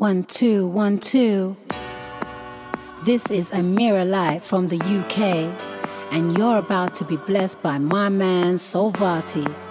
One, two, one, two. This is Amira Light from the UK, and you're about to be blessed by my man Solvati.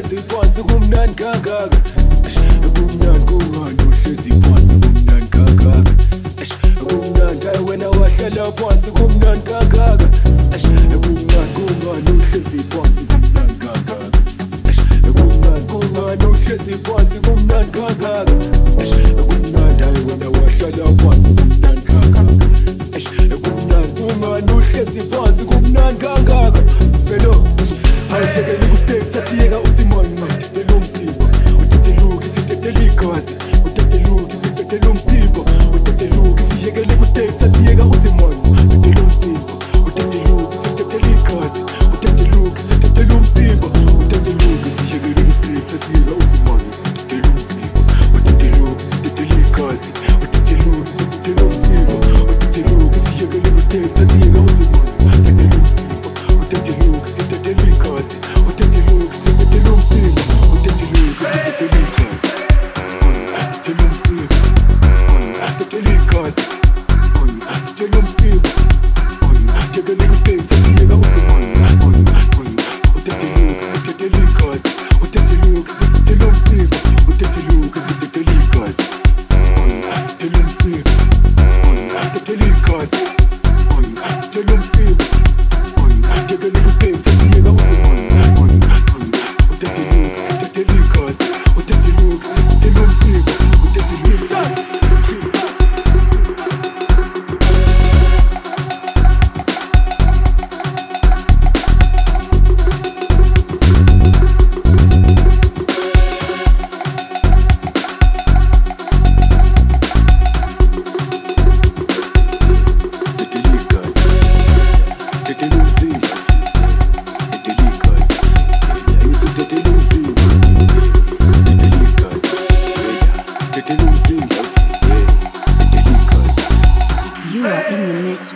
Phansi kumnandi kangaka. Kumnandi kungani uhlezi phansi kumnandi kangaka? Kumnandi hayi wena wahlala phansi kumnandi kangaka. Kumnandi kungani uhlezi phansi kumnandi kangaka? Kumnandi kungani uhlezi phansi kumnandi kangaka? Kumnandi hayi wena wahlala phansi kumnandi kangaka? Kumnandi kungani uhlezi phansi kumnandi kangaka? Velo Ulahlekelwe kusteki safiyeka usimoni Udedele umsipho. Udedele uki sidedele igazi Udedele uki sidedele umsipho. Udedele uki siyekele kusteki safiyeka usimoni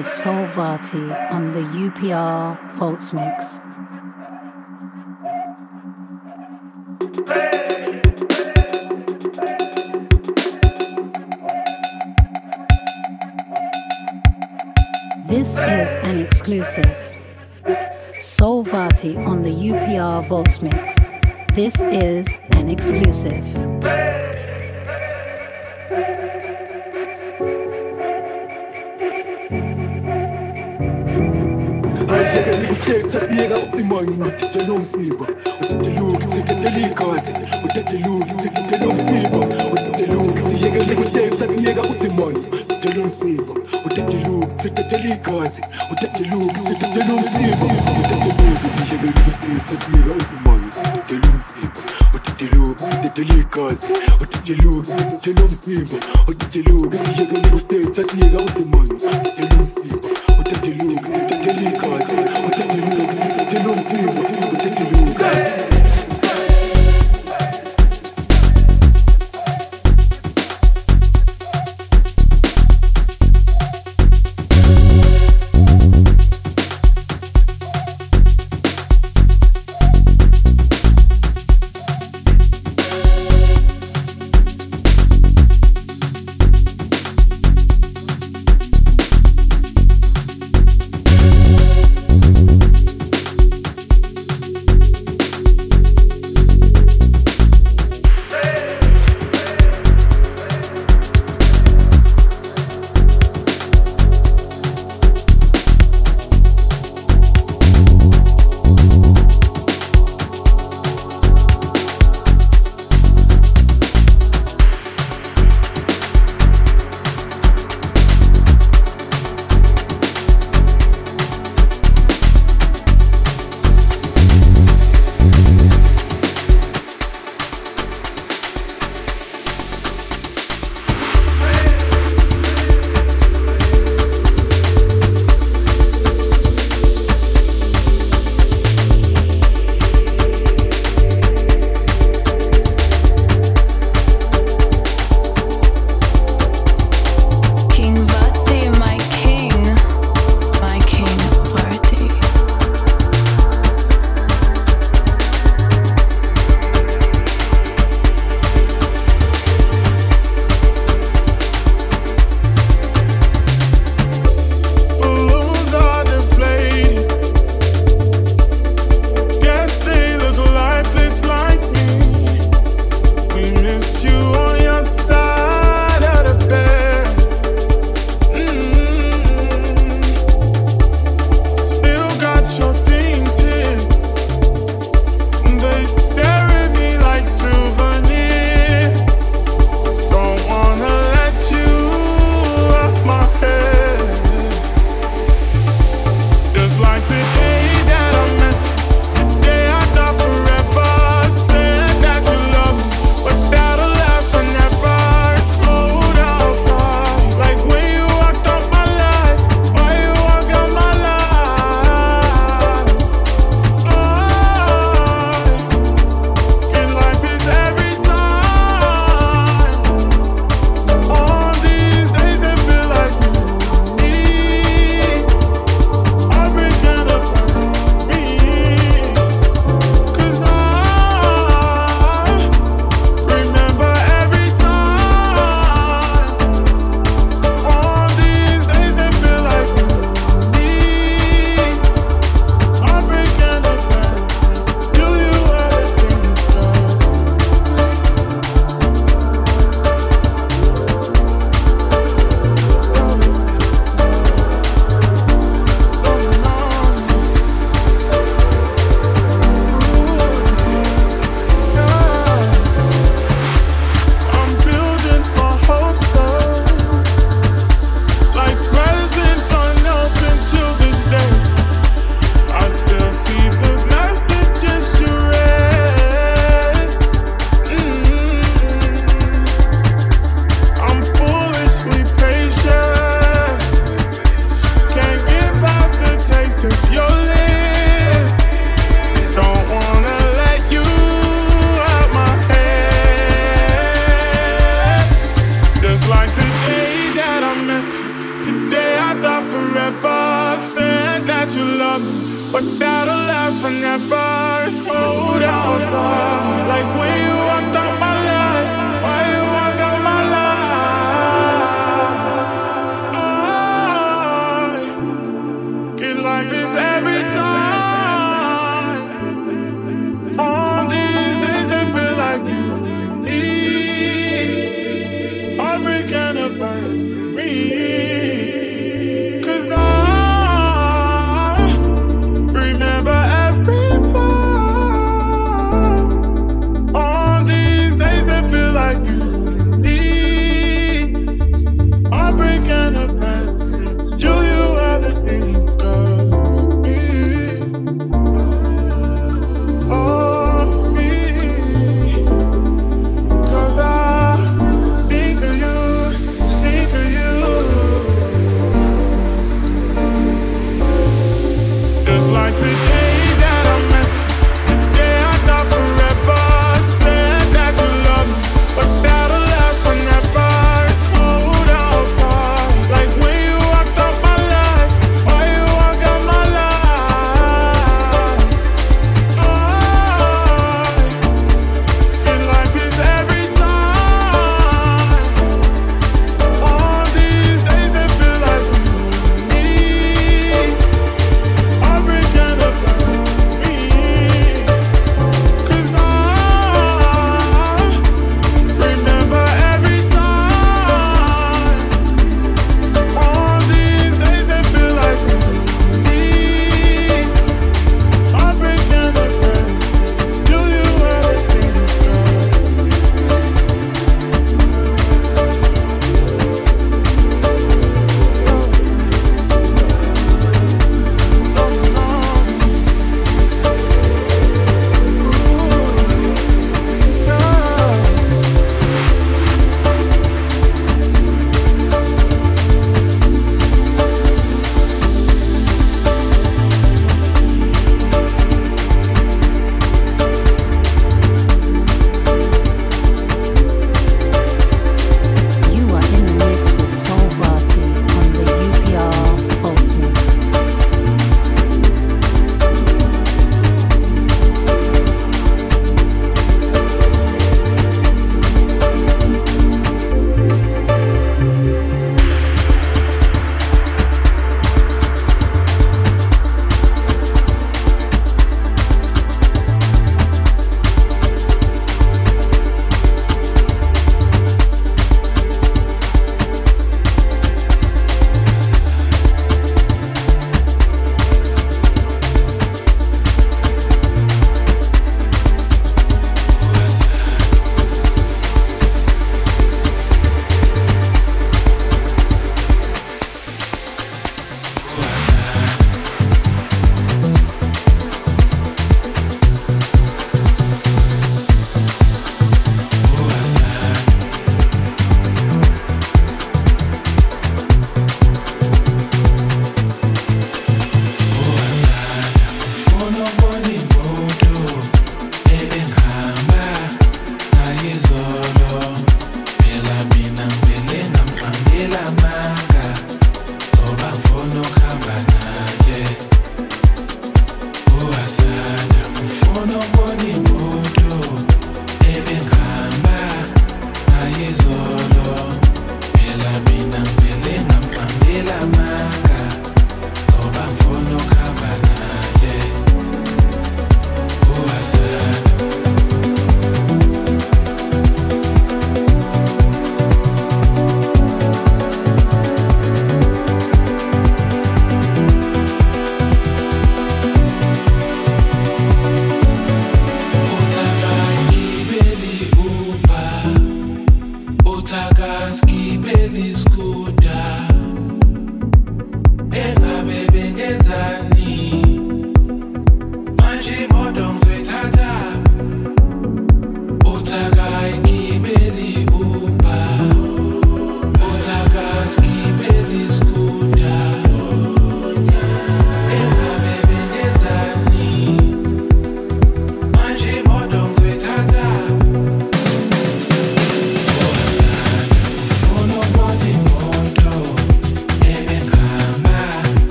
with Vati on the UPR Volts Mix. This is an exclusive. Vati on the UPR Volts Mix. This is an exclusive. Uthi mani udedela umzimba udedeluki sidedela igazi udedeluki sidedela umzimba udedeluki siyekele uthi mani udedela umzimba udedeluki sidedela igazi udedeluki sidedela umzimba udedeluki siyekele uthi mani udedela umzimba udedeluki sidedela igazi udedeluki sidedela umzimba udedeluki siyekele kustage sasiyeka uthi mani udedela igazi udedeluki sidedela umzimba udedeluki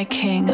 my king